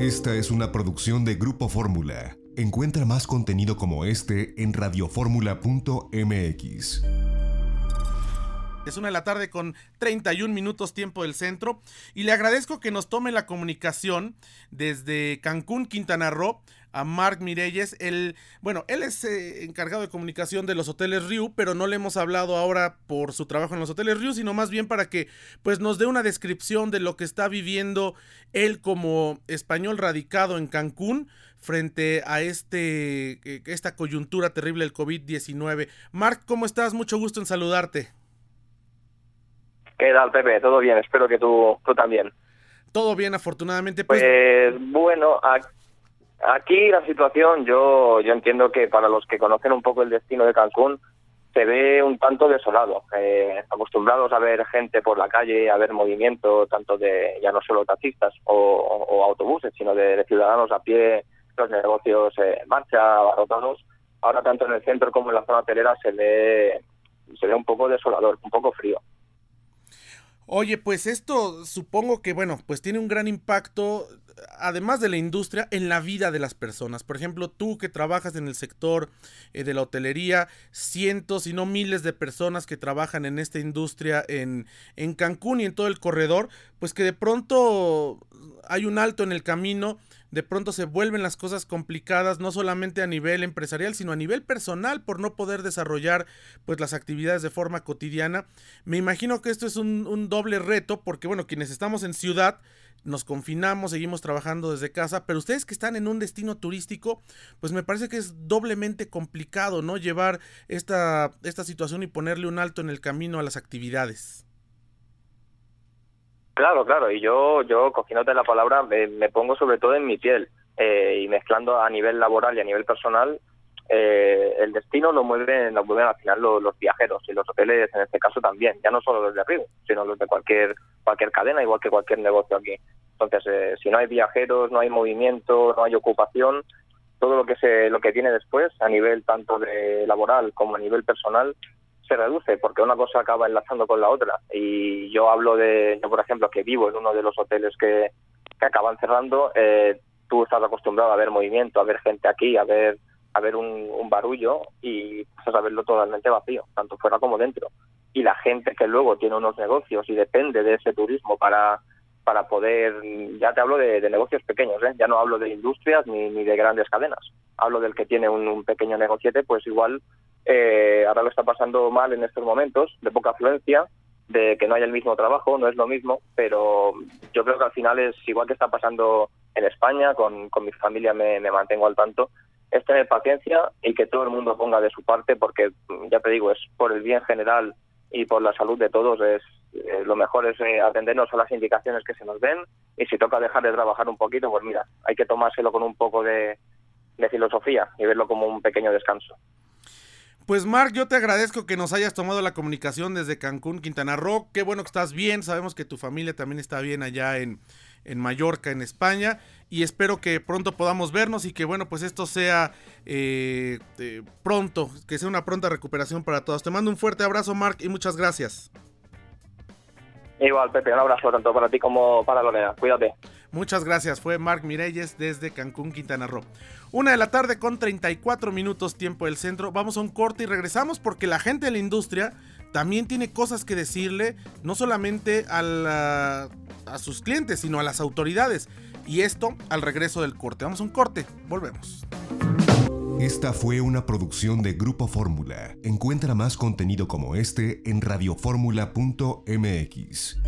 Esta es una producción de Grupo Fórmula. Encuentra más contenido como este en radioformula.mx. Es una de la tarde con 31 minutos tiempo del centro y le agradezco que nos tome la comunicación desde Cancún, Quintana Roo a Mark Mireyes. El, bueno, él es eh, encargado de comunicación de los hoteles Riu, pero no le hemos hablado ahora por su trabajo en los hoteles Riu, sino más bien para que pues nos dé una descripción de lo que está viviendo él como español radicado en Cancún frente a este eh, esta coyuntura terrible del COVID-19. Mark, ¿cómo estás? Mucho gusto en saludarte. ¿Qué tal, Pepe? Todo bien, espero que tú, tú también. Todo bien, afortunadamente. Pues, pues bueno, aquí la situación, yo, yo entiendo que para los que conocen un poco el destino de Cancún, se ve un tanto desolado. Eh, acostumbrados a ver gente por la calle, a ver movimiento, tanto de ya no solo taxistas o, autobuses, sino de, ciudadanos a pie, los negocios en marcha, abarrotados. Ahora, tanto en el centro como en la zona hotelera, se ve, se ve un poco desolador, un poco frío. Oye, pues esto supongo que, bueno, pues tiene un gran impacto, además de la industria, en la vida de las personas. Por ejemplo, tú que trabajas en el sector eh, de la hotelería, cientos, y no miles de personas que trabajan en esta industria en, en Cancún y en todo el corredor, pues que de pronto hay un alto en el camino de pronto se vuelven las cosas complicadas, no solamente a nivel empresarial, sino a nivel personal por no poder desarrollar pues las actividades de forma cotidiana. Me imagino que esto es un, un doble reto porque bueno, quienes estamos en ciudad nos confinamos, seguimos trabajando desde casa, pero ustedes que están en un destino turístico, pues me parece que es doblemente complicado, ¿no? Llevar esta, esta situación y ponerle un alto en el camino a las actividades. Claro, claro, y yo, yo cogiéndote la palabra, me, pongo sobre todo en mi piel eh, y mezclando a nivel laboral y a nivel personal, eh, el destino lo mueven, lo mueven al final los, viajeros y los hoteles en este caso también, ya no solo los de arriba, sino los de cualquier cualquier cadena, igual que cualquier negocio aquí. Entonces, eh, si no hay viajeros, no hay movimiento, no hay ocupación, todo lo que se lo que tiene después a nivel tanto de laboral como a nivel personal se reduce porque una cosa acaba enlazando con la otra y yo hablo de yo por ejemplo que vivo en uno de los hoteles que, que acaban cerrando eh, tú estás acostumbrado a ver movimiento a ver gente aquí a ver a ver un, barullo y pasas a verlo totalmente vacío tanto fuera como dentro y la gente que luego tiene unos negocios y depende de ese turismo para para poder ya te hablo de, negocios pequeños ¿eh? ya no hablo de industrias ni, ni de grandes cadenas hablo del que tiene un, un pequeño negociete pues igual eh, ahora lo está pasando mal en estos momentos, de poca afluencia, de que no haya el mismo trabajo, no es lo mismo, pero yo creo que al final es igual que está pasando en España, con, con mi familia me, mantengo al tanto, es tener paciencia y que todo el mundo ponga de su parte, porque ya te digo, es por el bien general y por la salud de todos, es eh, lo mejor es eh, atendernos a las indicaciones que se nos den y si toca dejar de trabajar un poquito, pues mira, hay que tomárselo con un poco de filosofía y verlo como un pequeño descanso. Pues Mark, yo te agradezco que nos hayas tomado la comunicación desde Cancún, Quintana Roo. Qué bueno que estás bien. Sabemos que tu familia también está bien allá en, en Mallorca, en España. Y espero que pronto podamos vernos y que bueno, pues esto sea eh, eh, pronto, que sea una pronta recuperación para todos. Te mando un fuerte abrazo, Mark, y muchas gracias. Igual, Pepe, un abrazo tanto para ti como para Lorena. Cuídate. Muchas gracias. Fue Mark Mireyes desde Cancún, Quintana Roo. Una de la tarde con 34 minutos tiempo del centro. Vamos a un corte y regresamos porque la gente de la industria también tiene cosas que decirle, no solamente a, a sus clientes, sino a las autoridades. Y esto al regreso del corte. Vamos a un corte. Volvemos. Esta fue una producción de Grupo Fórmula. Encuentra más contenido como este en radioformula.mx.